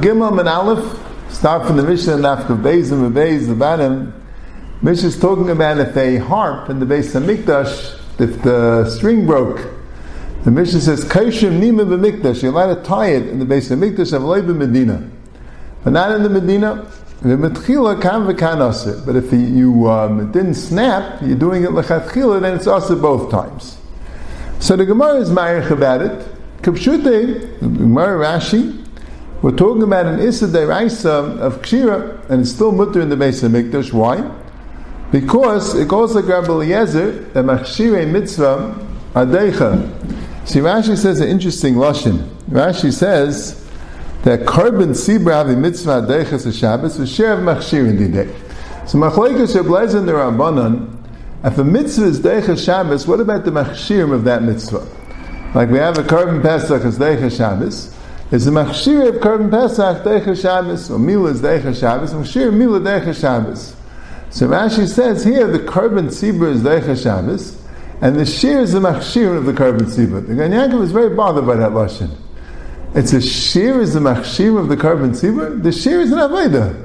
Gimel and Aleph start from the Mishnah and after Beis and Beis the Banim. Mishnah is talking about if a harp in the base of Mikdash, if the string broke, the Mishnah says Kaishim Nima b'Mikdash. You're allowed to tie it in the base of Mikdash Leib Medina, but not in the Medina. But if you um, didn't snap, you're doing it lechatchila, then it's also both times. So the Gemara is ma'arich about it. Kapshute, Gemara Rashi, we're talking about an Issa Deraisa of Kshira, and it's still mutter in the base of Mikdash. Why? Because it goes like Rabbi Eliezer, the Machshire Mitzvah Adeicha. See, Rashi says an interesting Lashon. Rashi says that Korban Sibra Avi Mitzvah Adeicha is Shabbos, was share of Machshir in the day. So Machlekes Sheblezer in the Rabbanon, if a mitzvah is Deicha Shabbos, what about the Machshirim of that mitzvah? Like we have a Korban Pesach as Deicha Shabbos, is the machshir of Korban Pesach Deicha Shabbos, or Mila is Deicha Shabbos, machshir Mila Deicha Shabbos. So Rashi says here the Korban Tzibur is Deicha Shabbos, and the shir is the machshir of the Korban Tzibur. The Gan is very bothered by that lashon. It's a shir is the machshir of the Korban Tzibur. The shir is an aveda.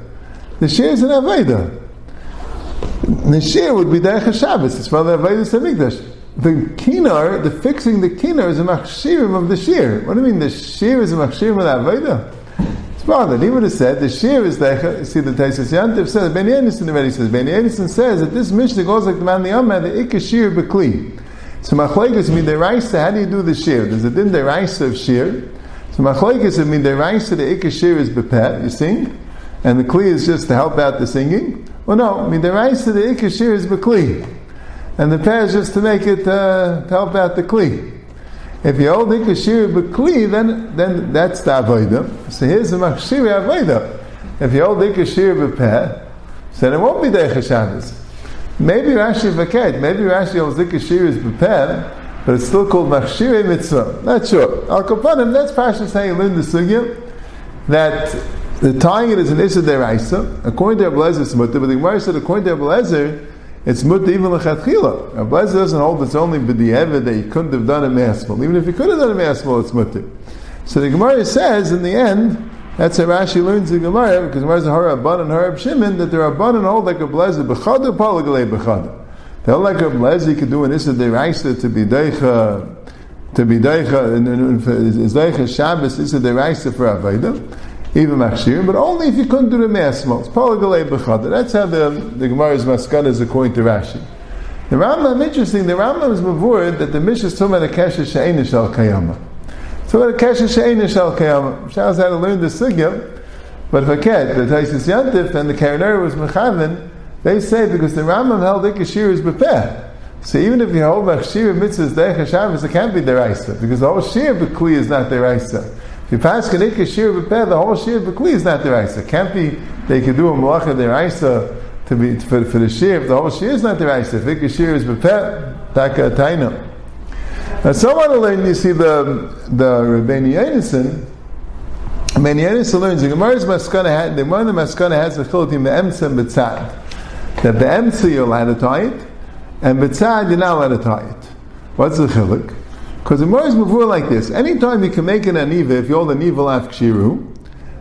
The shir is an aveda. The shir would be Deicha Shabbos. It's for the aveda Samikdash the kinar, the fixing the kinar is a machshirim of the shir. What do you mean the shir is a machshirim of the Aveda? It's bothered. He would have said the shir is the, see the Tosfos Yom Tov says, Ben Yenison already says, Ben Yenison says that this Mishnah goes like the man the Yamad, the Ikka shir bekli. So machlekes mean the raisa, how do you do the shir? There's a din the raisa of shir. So machlekes mean the raisa, the Ikka shir is bepet, you sing, and the kli is just to help out the singing. Well no, I mean the ikashir is bekli and the pair is just to make it uh, to help out the kli. If you hold ikashir b'kli, then then that's the avodah. So here's the machshir avodah. If you hold ikashir b'peh, then it won't be the Shabbos. Maybe Rashi vaket. Maybe Rashi holds ikashir is b'peh, but it's still called machshir mitzvah. Not sure. Al kapanim. That's Pasha saying learn the sugya that the tying it is an issa deraisa. According to Abelezer, it's mutter, but the Gemara said according to Abelezer it's mutter even lechatchila. Rabbi Lezer doesn't hold it's only b'di'evet that he couldn't have done a masmal. Even if he could have done a masmal, it's mutter. So the Gemara says in the end, that's how Rashi learns the Gemara, because Gemara a Harabban and Harab Shimon, that there are the Rabban hold like a blazer, b'chada, palagalei b'chada. They hold like a blazer, you could do an Issa Deraisa to be deicha, to be deicha, is deicha Shabbos, Issa Deraisa for Aveda even machshir, but only if you couldn't do the masmos. That's how the, the Gemara's maskana is according to Rashi. The Rambam, interesting, the Rambam is mavur that the Mishnah is talking about a kesha she'ena shal kayama. So about a kesha she'ena shal kayama. Shows how to learn the sugya, but if I can't, the Tosfos Yom Tov and the Karaneri was mechaven, they say because the Rambam held ikashir is bepeh. So even if you hold machshir mitzvahs deich Shabbos, it can't be deraisa because the whole shir bekli is not deraisa. If you pass Kanika Shir the whole Shir B'kli is not the It can't be, they can do a Malacha Deraisa to be, for, for the Shir, the whole Shir is not the If the Shir is B'peh, Taka Taina. Now, someone will learn, you see the, the Rabbeinu Yedison, Rabbeinu Yedison learns, the Gemara's Maskana the Gemara Maskana has the Chilatim Be'emtza and B'tzad. That the Be'emtza you're allowed to tie it, and B'tzad you're not allowed to tie it. What's the Chilik? Because the Gemara is like this. Anytime you can make an aniva, if you're the aniva af kshiru,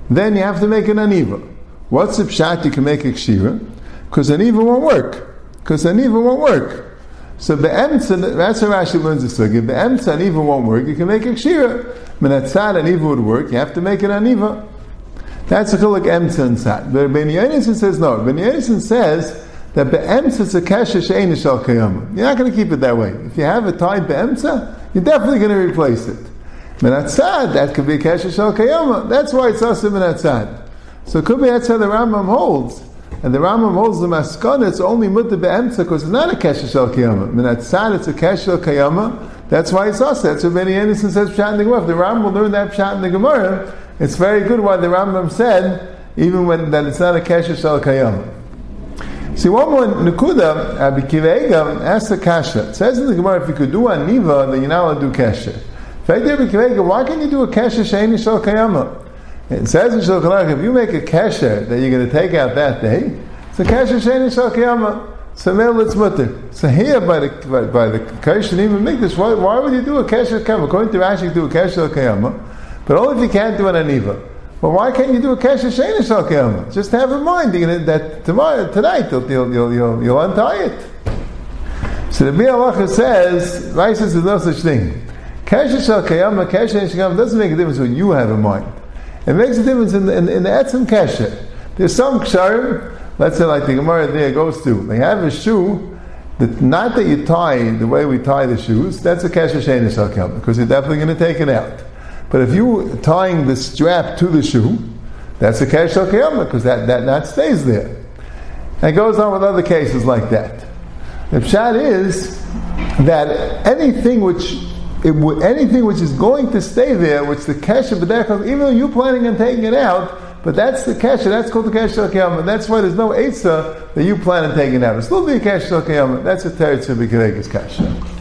then you have to make an aniva. What's the pshat you can make a kshira? Because aniva won't work. Because aniva won't work. So the emtza, that's how Rashi learns the sugi. The emtza aniva won't work. You can make a kshira. Menatzad aniva would work. You have to make an aniva. That's a chiluk emtza and sad. But Ben Yonason says no. Ben Yonason says that be'emtza is a kesha she'en shal kayama. You're not going to keep it that way. If you have a tied be'emtza, you're definitely going to replace it. Minatzad, that could be a Kesha Shal Kayama. That's why it's also Minatzad. So it could be that's how the Rambam holds. And the Rambam holds the Maskana, it's only Mutta Be'emtza because it's not a Kesha Shal Kayama. Minatzad, it's a Kesha Shal Kayama. That's why it's also. That's what Ben Yonason says Pshat in the Gemara. If the Rambam learned that Pshat in the Gemara, it's very good why the Rambam said, even when that it's not a Kesha Shal Kayama. See, one more Nakuda, Rabbi uh, Kivega asked the Kasha. It says in the Gemara, if you could do a Niva, then you're not allowed to do Kesha. Why can't you do a Kesha Sheini Shal Kayama? It says in Shal if you make a Kesha that you're going to take out that day, it's a Kesha Sheini Shal Kayama. So now it's mutter. So here by the by, by the Kesher even make this. Why, why would you do a Kesher Kiyama? According to Rashi, do a Kesher Kiyama, but only if you can't do an Aniva. Well, why can't you do a Shena Shal Kiyama? Just have in mind that tomorrow, tonight, you'll, you'll, you'll, you'll, untie it. So the Biur Halacha says, Rashi says there's no such thing. Kesher Shal Kiyama, Shal doesn't make a difference what you have in mind. It makes a difference in, in, in the Etzim Kesher. There's some Ksharim, let's say like the Gemara there goes to, they have a shoe that not that you tie the way we tie the shoes, that's a kesher shenis hakel, because you're definitely going to take it out. But if you tying the strap to the shoe, that's a kesher hakel, because that, that knot stays there. And it goes on with other cases like that. The pshat is that anything which anything which is going to stay there, which the kesher even though you're planning on taking it out, but that's the kesher, that's called the kesher kiyama. That's why there's no Eitzah that you plan on taking out. It's still the kesher kiyama. That's a teretz of kasha.